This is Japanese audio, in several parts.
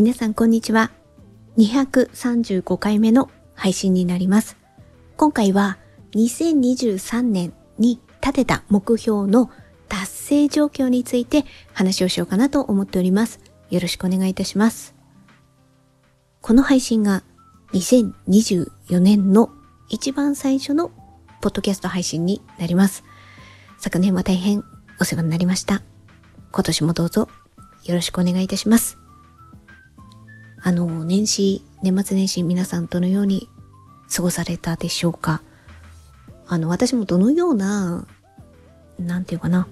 皆さんこんにちは。235回目の配信になります。今回は2023年に立てた目標の達成状況について話をしようかなと思っております。よろしくお願いいたします。この配信が2024年の一番最初のポッドキャスト配信になります。昨年は大変お世話になりました。今年もどうぞよろしくお願いいたします。あの、年始、年末年始皆さんどのように過ごされたでしょうか？あの、私もどのような、なんていうかな、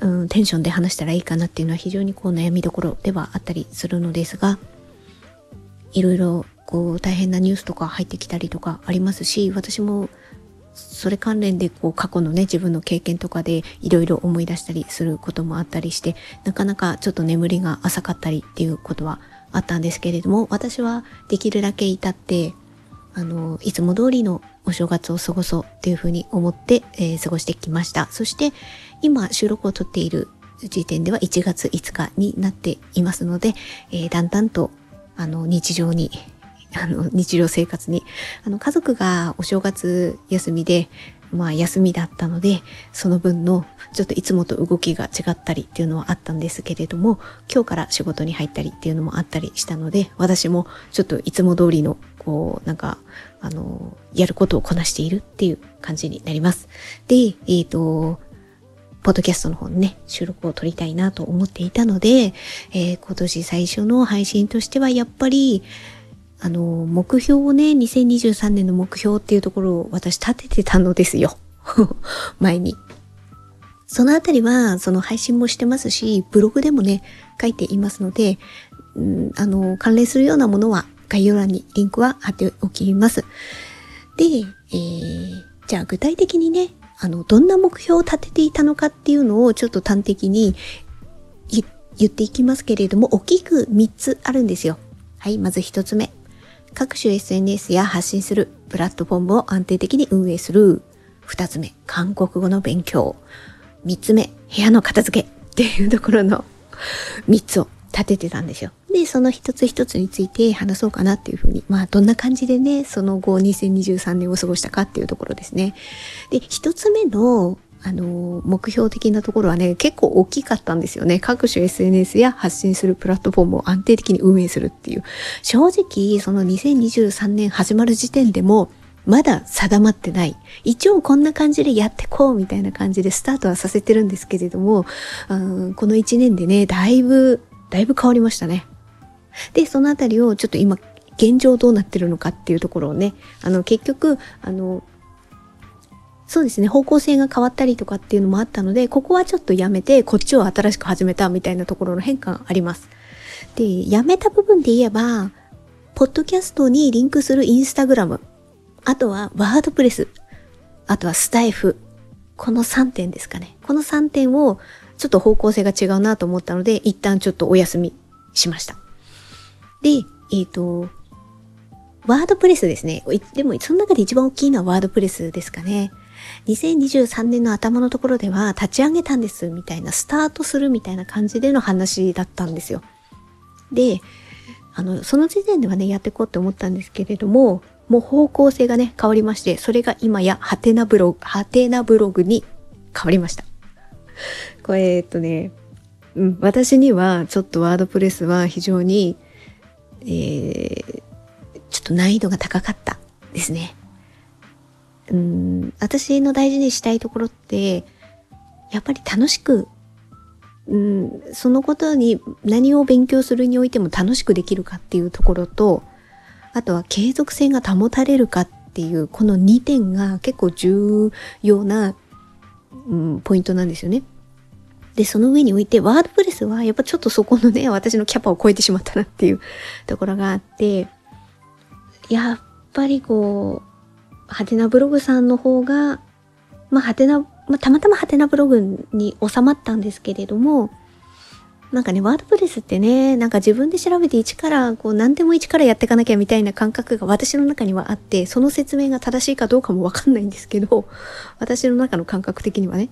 うん、テンションで話したらいいかなっていうのは非常にこう悩みどころではあったりするのですが、いろいろこう大変なニュースとか入ってきたりとかありますし、私もそれ関連でこう過去のね自分の経験とかでいろいろ思い出したりすることもあったりしてなかなかちょっと眠りが浅かったりっていうことはあったんですけれども私はできるだけ至ってあのいつも通りのお正月を過ごそうっていうふうに思って、えー、過ごしてきましたそして今収録をとっている時点では1月5日になっていますので、えー、だんだんとあの日常にあの、日常生活に。あの、家族がお正月休みで、まあ休みだったので、その分のちょっといつもと動きが違ったりっていうのはあったんですけれども、今日から仕事に入ったりっていうのもあったりしたので、私もちょっといつも通りの、こう、なんか、あの、やることをこなしているっていう感じになります。で、えっ、ー、と、ポッドキャストの方にね、収録を撮りたいなと思っていたので、えー、今年最初の配信としてはやっぱり、あの、目標をね、2023年の目標っていうところを私立ててたのですよ。前に。そのあたりは、その配信もしてますし、ブログでもね、書いていますので、うん、あの、関連するようなものは概要欄にリンクは貼っておきます。で、えー、じゃあ具体的にね、あの、どんな目標を立てていたのかっていうのをちょっと端的に言っていきますけれども、大きく3つあるんですよ。はい、まず1つ目。各種 SNS や発信するプラットフォームを安定的に運営する。二つ目、韓国語の勉強。三つ目、部屋の片付けっていうところの三つを立ててたんですよ。で、その一つ一つについて話そうかなっていうふうに、まあどんな感じでね、その後2023年を過ごしたかっていうところですね。で、一つ目のあの、目標的なところはね、結構大きかったんですよね。各種 SNS や発信するプラットフォームを安定的に運営するっていう。正直、その2023年始まる時点でも、まだ定まってない。一応こんな感じでやってこうみたいな感じでスタートはさせてるんですけれども、うんこの1年でね、だいぶ、だいぶ変わりましたね。で、そのあたりをちょっと今、現状どうなってるのかっていうところをね、あの、結局、あの、そうですね、方向性が変わったりとかっていうのもあったので、ここはちょっとやめて、こっちを新しく始めたみたいなところの変化があります。で、やめた部分で言えば、ポッドキャストにリンクするインスタグラム、あとはワードプレス、あとはスタイフ、この3点ですかね。この3点をちょっと方向性が違うなと思ったので、一旦ちょっとお休みしました。で、えっ、ー、と、ワードプレスですね。でも、その中で一番大きいのはワードプレスですかね。2023年の頭のところでは立ち上げたんですみたいな、スタートするみたいな感じでの話だったんですよ。で、あの、その時点ではね、やっていこうって思ったんですけれども、もう方向性がね、変わりまして、それが今や、ハテナブログ、ハテナブログに変わりました。これ、えっとね、うん、私にはちょっとワードプレスは非常に、えー、ちょっと難易度が高かったですね。うん、私の大事にしたいところって、やっぱり楽しく、うん、そのことに何を勉強するにおいても楽しくできるかっていうところと、あとは継続性が保たれるかっていう、この2点が結構重要な、うん、ポイントなんですよね。で、その上において、ワードプレスはやっぱちょっとそこのね、私のキャパを超えてしまったなっていうところがあって、やっぱりこう、ハテナブログさんの方が、まあ、ハテナ、まあ、たまたまハテナブログに収まったんですけれども、なんかね、ワードプレスってね、なんか自分で調べて一から、こう、何でも一からやっていかなきゃみたいな感覚が私の中にはあって、その説明が正しいかどうかもわかんないんですけど、私の中の感覚的にはね、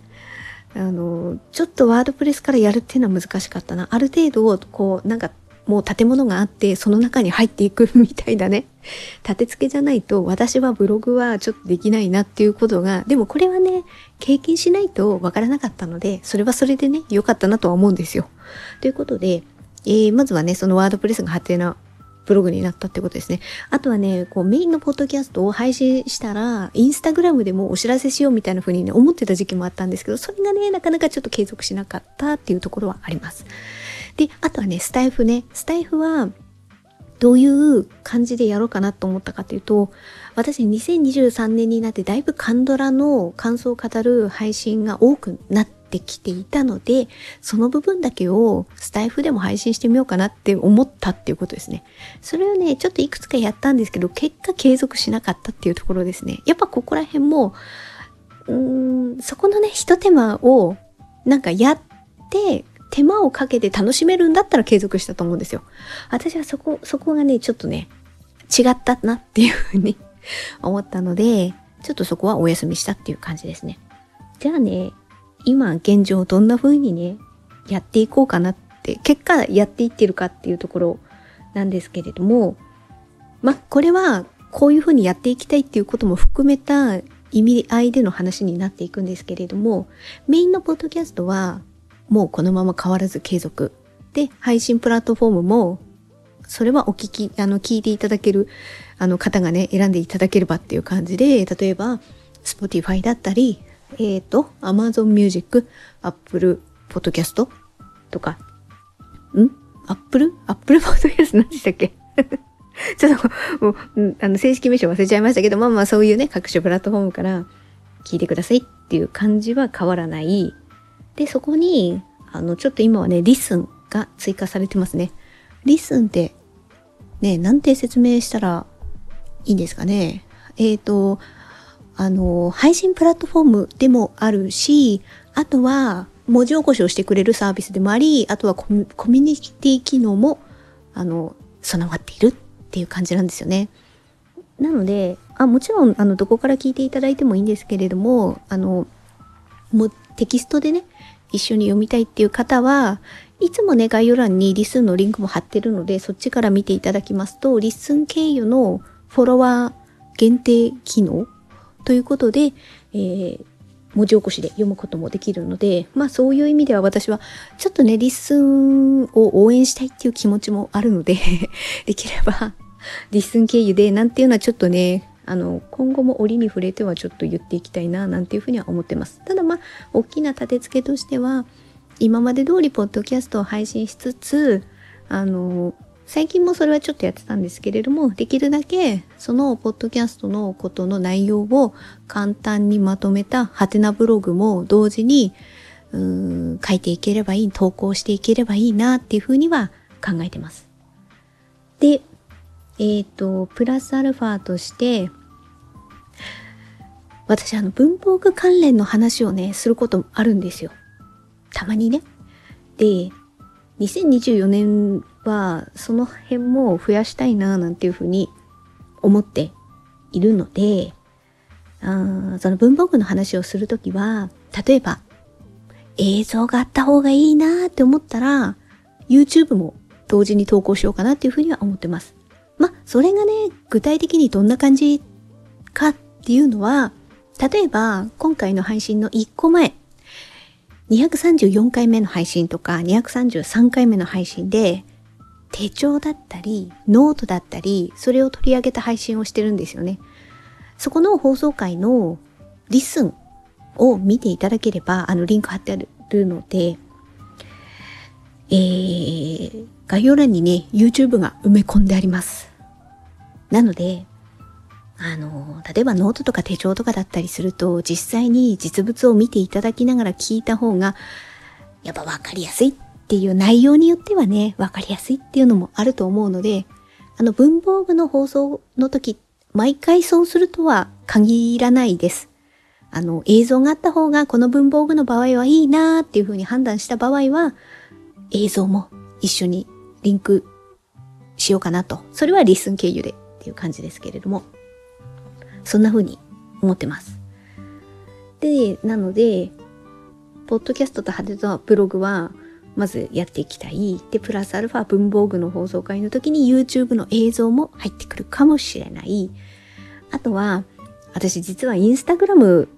あの、ちょっとワードプレスからやるっていうのは難しかったな。ある程度、こう、なんか、もう建物があってその中に入っていくみたいなね 立て付けじゃないと私はブログはちょっとできないなっていうことがでもこれはね経験しないとわからなかったのでそれはそれでね良かったなとは思うんですよ。ということで、えー、まずはねそのワードプレスが発展なブログになったってことですね。あとはね、こうメインのポッドキャストを配信したら、インスタグラムでもお知らせしようみたいな風にね、思ってた時期もあったんですけど、それがね、なかなかちょっと継続しなかったっていうところはあります。で、あとはね、スタイフね。スタイフは、どういう感じでやろうかなと思ったかというと、私2023年になってだいぶカンドラの感想を語る配信が多くなってきていたので、その部分だけをスタイフでも配信してみようかなって思ったっていうことですね。それをね、ちょっといくつかやったんですけど、結果継続しなかったっていうところですね。やっぱここら辺も、うーん、そこのね、一手間をなんかやって、手間をかけて楽しめるんだったら継続したと思うんですよ。私はそこ、そこがね、ちょっとね、違ったなっていうふうに 思ったので、ちょっとそこはお休みしたっていう感じですね。じゃあね、今現状どんな風にね、やっていこうかなって、結果やっていってるかっていうところなんですけれども、ま、これはこういう風にやっていきたいっていうことも含めた意味合いでの話になっていくんですけれども、メインのポッドキャストはもうこのまま変わらず継続。で、配信プラットフォームも、それはお聞き、あの、聞いていただける、あの、方がね、選んでいただければっていう感じで、例えば、Spotify だったり、えっ、ー、と、Amazon Music、Apple Podcast とか、ん ?Apple? Apple Podcast 何でしたっけ？ちょっと、もう、あの、正式名称忘れちゃいましたけど、まあまあそういうね、各種プラットフォームから聞いてくださいっていう感じは変わらないで、そこに、あの、ちょっと今はね、リスンが追加されてますね。リスンって、ね、なんて説明したらいいんですかね。えっ、ー、と、あの、配信プラットフォームでもあるし、あとは、文字起こしをしてくれるサービスでもあり、あとはコミュニティ機能も、あの、備わっているっていう感じなんですよね。なので、あ、もちろん、あの、どこから聞いていただいてもいいんですけれども、あの、もテキストでね、一緒に読みたいっていう方は、いつもね、概要欄にリスンのリンクも貼ってるので、そっちから見ていただきますと、リスン経由のフォロワー限定機能ということで、えー、文字起こしで読むこともできるので、まあそういう意味では私はちょっとね、リッスンを応援したいっていう気持ちもあるので できればリッスン経由でなんていうのはちょっとね、あの、今後も折に触れてはちょっと言っていきたいな、なんていうふうには思ってます。ただまあ、大きな立て付けとしては、今まで通りポッドキャストを配信しつつ、あの、最近もそれはちょっとやってたんですけれども、できるだけそのポッドキャストのことの内容を簡単にまとめたハテナブログも同時にうーん書いていければいい、投稿していければいいなっていうふうには考えてます。で、えっ、ー、と、プラスアルファとして、私あの文房具関連の話をね、することもあるんですよ。たまにね。で、2024年はその辺も増やしたいななんていうふうに思っているので、あその文房具の話をするときは、例えば映像があった方がいいなって思ったら、YouTube も同時に投稿しようかなっていうふうには思ってます。まそれがね、具体的にどんな感じかっていうのは、例えば、今回の配信の1個前、234回目の配信とか233回目の配信で、手帳だったり、ノートだったり、それを取り上げた配信をしてるんですよね。そこの放送回のリッスンを見ていただければ、あのリンク貼ってあるので、えー、概要欄にね、YouTube が埋め込んであります。なので、あの、例えばノートとか手帳とかだったりすると、実際に実物を見ていただきながら聞いた方が、やっぱわかりやすいっていう内容によってはね、わかりやすいっていうのもあると思うので、あの文房具の放送の時、毎回そうするとは限らないです。あの、映像があった方がこの文房具の場合はいいなーっていうふうに判断した場合は、映像も一緒にリンクしようかなと。それはリスン経由でっていう感じですけれども。そんな風に思ってます。で、なので、ポッドキャストとハテとブログは、まずやっていきたい。で、プラスアルファ文房具の放送会の時に YouTube の映像も入ってくるかもしれない。あとは、私実はインスタグラム、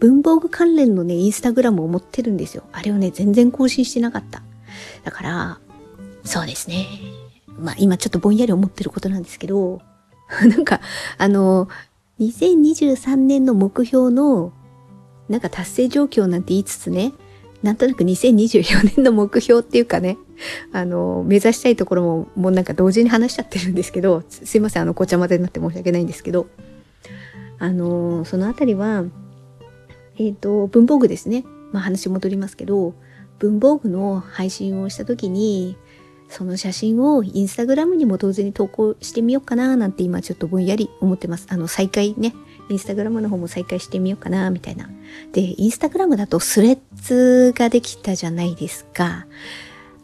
文房具関連のね、インスタグラムを持ってるんですよ。あれをね、全然更新してなかった。だから、そうですね。まあ今ちょっとぼんやり思ってることなんですけど、なんか、あの、2023年の目標の、なんか達成状況なんて言いつつね、なんとなく2024年の目標っていうかね、あの、目指したいところも、もうなんか同時に話しちゃってるんですけど、すいません、あの、ごちゃ混ぜになって申し訳ないんですけど、あの、そのあたりは、えっ、ー、と、文房具ですね。まあ話戻りますけど、文房具の配信をした時に、その写真をインスタグラムにも同時に投稿してみようかななんて今ちょっとぼんやり思ってます。あの、再開ね、インスタグラムの方も再開してみようかな、みたいな。で、インスタグラムだとスレッズができたじゃないですか。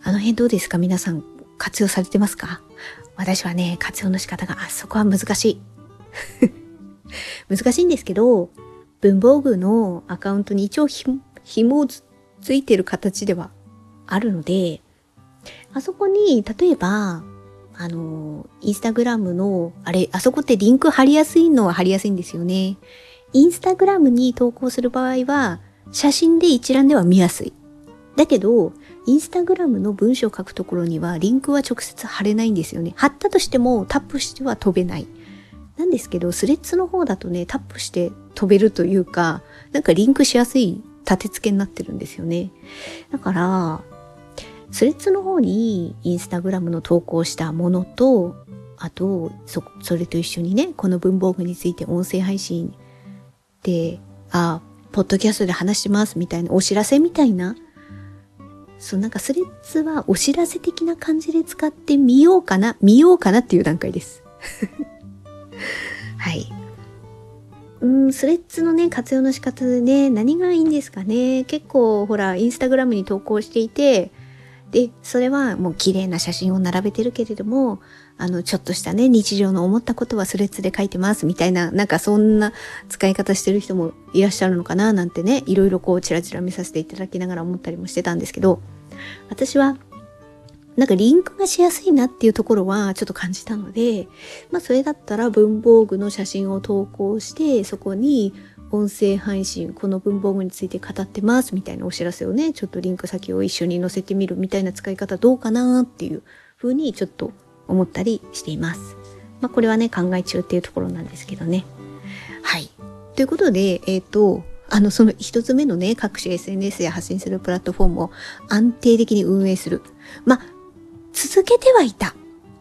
あの辺どうですか？皆さん活用されてますか？私はね、活用の仕方が、あそこは難しい。難しいんですけど、文房具のアカウントに一応ひ紐ついてる形ではあるので、あそこに、例えば、あの、インスタグラムの、あれ、あそこってリンク貼りやすいのは貼りやすいんですよね。インスタグラムに投稿する場合は、写真で一覧では見やすい。だけど、インスタグラムの文章を書くところには、リンクは直接貼れないんですよね。貼ったとしても、タップしては飛べない。なんですけど、スレッズの方だとね、タップして飛べるというか、なんかリンクしやすい立て付けになってるんですよね。だから、スレッズの方にインスタグラムの投稿したものと、あと、そ、それと一緒にね、この文房具について音声配信で、あ、ポッドキャストで話しますみたいなお知らせみたいな、そう、なんかスレッズはお知らせ的な感じで使ってみようかな、見ようかなっていう段階です。はい。うん、スレッズのね、活用の仕方でね、何がいいんですかね。結構、ほら、インスタグラムに投稿していて、で、それはもう綺麗な写真を並べてるけれども、あの、ちょっとしたね、日常の思ったことはスレッズで書いてますみたいな、なんかそんな使い方してる人もいらっしゃるのかななんてね、いろいろこうチラチラ見させていただきながら思ったりもしてたんですけど、私は、なんかリンクがしやすいなっていうところはちょっと感じたので、まあそれだったら文房具の写真を投稿して、そこに音声配信、この文房具について語ってますみたいなお知らせをね、ちょっとリンク先を一緒に載せてみるみたいな使い方どうかなっていう風にちょっと思ったりしています。まあこれはね、考え中っていうところなんですけどね。はい。ということで、えっ、ー、と、あの、その一つ目のね、各種 SNS や発信するプラットフォームを安定的に運営する。まあ、続けてはいた。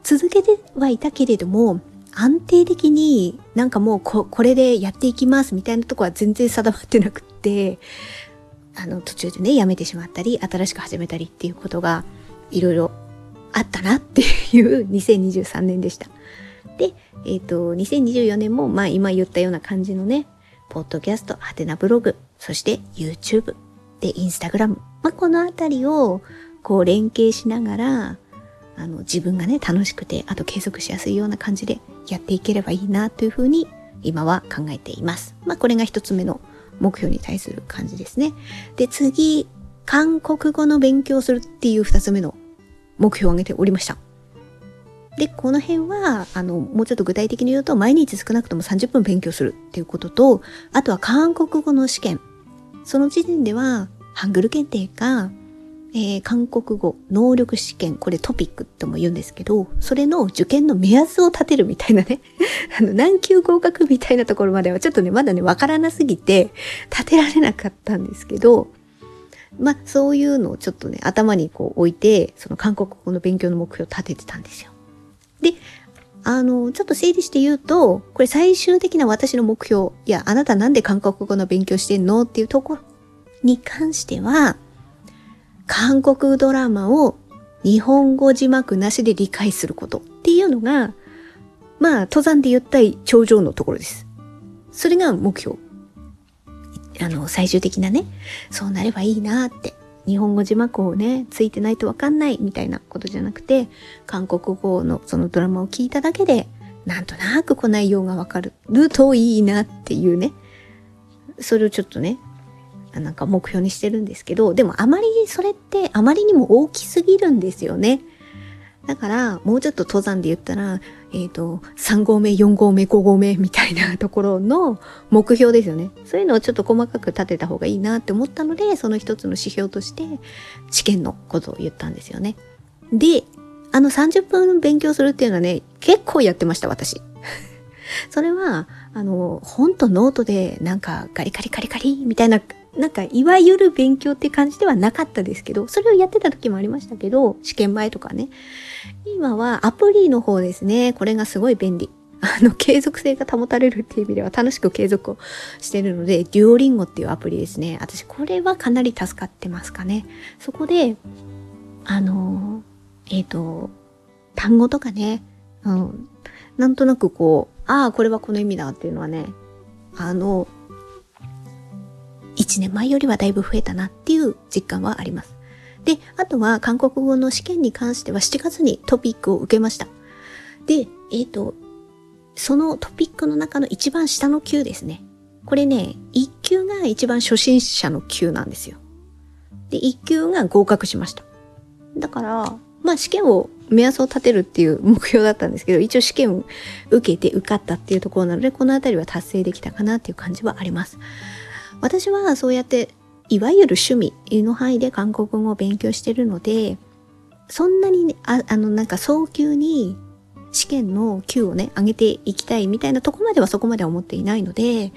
続けてはいたけれども、安定的になんかもうここれでやっていきますみたいなとこは全然定まってなくって、あの途中でね、やめてしまったり、新しく始めたりっていうことがいろいろあったなっていう2023年でした。で、えっ、ー、と、2024年もまあ今言ったような感じのね、ポッドキャスト、ハテナブログ、そして YouTube、で、インスタグラム。まあこのあたりをこう連携しながら、あの自分がね、楽しくて、あと継続しやすいような感じでやっていければいいなというふうに今は考えています。まあこれが一つ目の目標に対する感じですね。で、次、韓国語の勉強するっていう二つ目の目標を挙げておりました。で、この辺は、あの、もうちょっと具体的に言うと、毎日少なくとも30分勉強するっていうことと、あとは韓国語の試験。その時点では、ハングル検定か、えー、韓国語能力試験、これトピックとも言うんですけど、それの受験の目安を立てるみたいなね、あの、何級合格みたいなところまではちょっとね、まだね、わからなすぎて、立てられなかったんですけど、まあ、そういうのをちょっとね、頭にこう置いて、その韓国語の勉強の目標を立ててたんですよ。で、あの、ちょっと整理して言うと、これ最終的な私の目標、いや、あなたなんで韓国語の勉強してんの？っていうところに関しては、韓国ドラマを日本語字幕なしで理解することっていうのが、まあ、登山で言った頂上のところです。それが目標。あの、最終的なね、そうなればいいなって。日本語字幕をね、ついてないとわかんないみたいなことじゃなくて、韓国語のそのドラマを聞いただけで、なんとなくこう内容がわかるといいなっていうね。それをちょっとね、なんか目標にしてるんですけど、でもあまりそれってあまりにも大きすぎるんですよね。だから、もうちょっと登山で言ったら、えっ、ー、と、3合目、4合目、5合目みたいなところの 目標ですよね。そういうのをちょっと細かく立てた方がいいなって思ったので、その一つの指標として試験のことを言ったんですよね。で、あの30分勉強するっていうのはね、結構やってました、私。それは、あの、本とノートでなんかガリカリカリカリみたいななんか、いわゆる勉強って感じではなかったですけど、それをやってた時もありましたけど、試験前とかね。今はアプリの方ですね。これがすごい便利。あの、継続性が保たれるっていう意味では楽しく継続をしてるので、デュオリンゴっていうアプリですね。私、これはかなり助かってますかね。そこで、あの、えっ、ー、と、単語とかね、うん、なんとなくこう、ああ、これはこの意味だっていうのはね、あの、1年前よりはだいぶ増えたなっていう実感はあります。で、あとは韓国語の試験に関しては7月にトピックを受けました。で、えっ、ー、と、そのトピックの中の一番下の級ですね。これね、1級が一番初心者の級なんですよ。で、1級が合格しました。だから、まあ試験を、目安を立てるっていう目標だったんですけど、一応試験を受けて受かったっていうところなので、このあたりは達成できたかなっていう感じはあります。私はそうやっていわゆる趣味の範囲で韓国語を勉強してるので、そんなに、ね、ああの、なんか早急に試験の級をね、上げていきたいみたいなとこまではそこまでは思っていないので、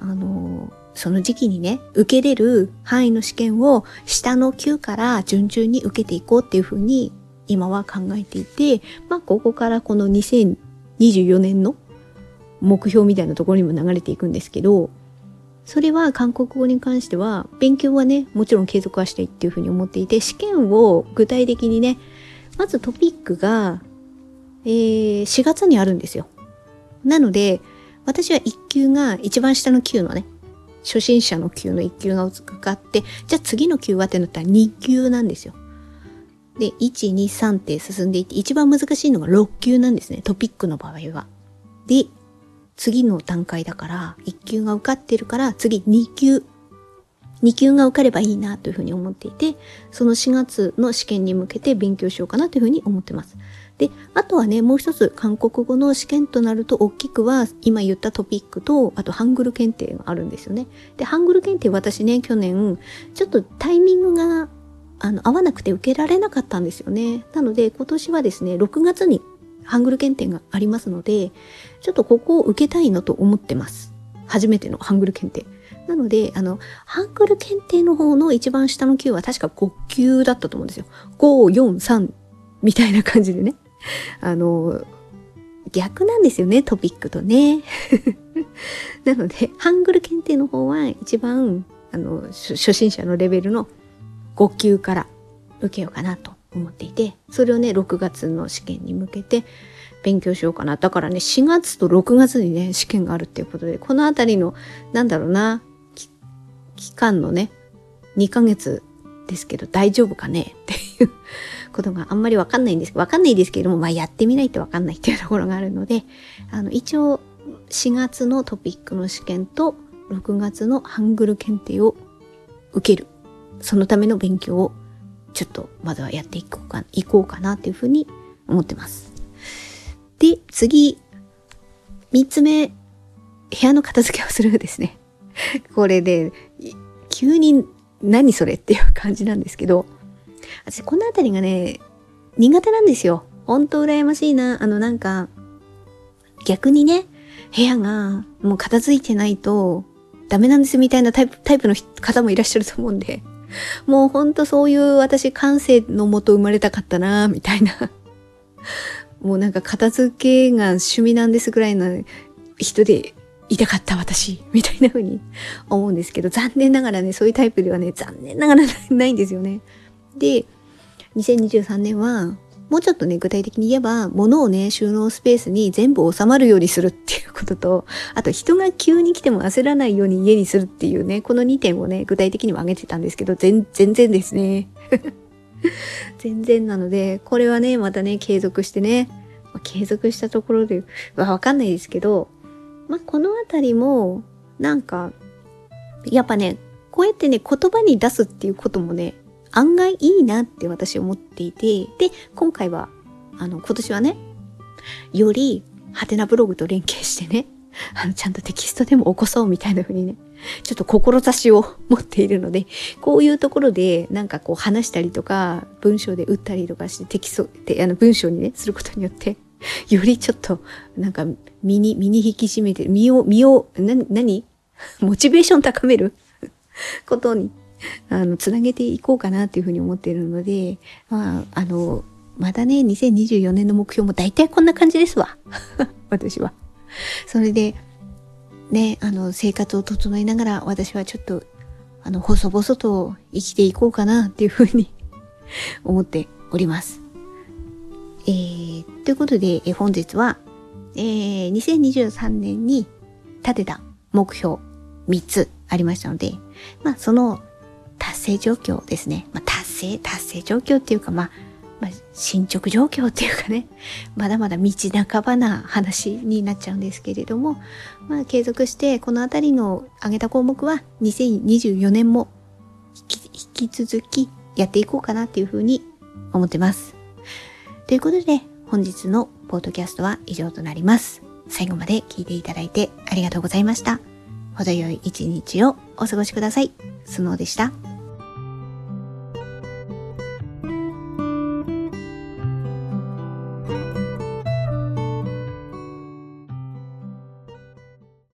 あの、その時期にね、受けれる範囲の試験を下の級から順々に受けていこうっていうふうに今は考えていて、まあ、ここからこの2024年の目標みたいなところにも流れていくんですけど、それは韓国語に関しては、勉強はね、もちろん継続はしたいっていうふうに思っていて、試験を具体的にね、まずトピックが、えー、4月にあるんですよ。なので、私は1級が一番下の級のね、初心者の級の1級が受かって、じゃあ次の級はってなったら2級なんですよ。で、1、2、3って進んでいって、一番難しいのが6級なんですね。トピックの場合は。で、次の段階だから、1級が受かってるから、次2級。2級が受かればいいなというふうに思っていて、その4月の試験に向けて勉強しようかなというふうに思ってます。で、あとはね、もう一つ韓国語の試験となると大きくは、今言ったトピックと、あとハングル検定があるんですよね。で、ハングル検定私ね、去年、ちょっとタイミングが、あの、合わなくて受けられなかったんですよね。なので、今年はですね、6月にハングル検定がありますので、ちょっとここを受けたいなと思ってます。初めてのハングル検定。なので、あの、ハングル検定の方の一番下の級は確か5級だったと思うんですよ。5、4、3みたいな感じでね。あの、逆なんですよね、トピックとね。なので、ハングル検定の方は一番、あの、初心者のレベルの5級から受けようかなと思っていて、それをね、6月の試験に向けて勉強しようかな。だからね、4月と6月にね、試験があるっていうことで、このあたりの、なんだろうな、期間のね、2ヶ月ですけど大丈夫かね？っていうことがあんまりわかんないんですけど、わかんないですけれども、まあやってみないとわかんないっていうところがあるので、あの、一応4月のトピックの試験と6月のハングル検定を受ける。そのための勉強をちょっとまずはやっていこうか、いこうかなっていうふうに思ってます。で、次、三つ目、部屋の片付けをするですね。これで、急に何それっていう感じなんですけど、私このあたりがね、苦手なんですよ。ほんと羨ましいな。あのなんか、逆にね、部屋がもう片付いてないとダメなんですみたいなタイプタイプの方もいらっしゃると思うんで、もうほんとそういう私感性のもと生まれたかったなみたいな。もうなんか片付けが趣味なんですぐらいの人でいたかった私、みたいな風に思うんですけど、残念ながらね、そういうタイプではね、残念ながらないんですよね。で、2023年は、もうちょっとね、具体的に言えば、物をね、収納スペースに全部収まるようにするっていうことと、あと人が急に来ても焦らないように家にするっていうね、この2点をね、具体的には挙げてたんですけど、全然ですね。全然なので、これはね、またね、継続してね、継続したところでは、わかんないですけど、まあ、このあたりも、なんか、やっぱね、こうやってね、言葉に出すっていうこともね、案外いいなって私思っていて、で、今回は、あの、今年はね、より、ハテナブログと連携してね、あの、ちゃんとテキストでも起こそうみたいな風にね、ちょっと志を持っているので、こういうところでなんかこう話したりとか、文章で打ったりとかしてテキストって、あの文章にね、することによって、よりちょっと、なんか、身に、身に引き締めて、身を、身を、な、何？モチベーション高めることに、あの、つなげていこうかなっていうふうに思っているので、まあ、あの、まだね、2024年の目標も大体こんな感じですわ。私は。それで、ね、あの、生活を整えながら私はちょっと、あの、細々と生きていこうかなっていうふうに 思っております。えー、ということで、え本日は、えー、2023年に立てた目標3つありましたので、まあ、その達成状況ですね。まあ、達成、達成状況っていうか、まあ、まあ、進捗状況っていうかね、まだまだ道半ばな話になっちゃうんですけれども、まあ、継続して、このあたりの挙げた項目は、2024年も引き続きやっていこうかなっていうふうに思ってます。ということで、本日のポッドキャストは以上となります。最後まで聞いていただいてありがとうございました。程よい一日をお過ごしください。スノーでした。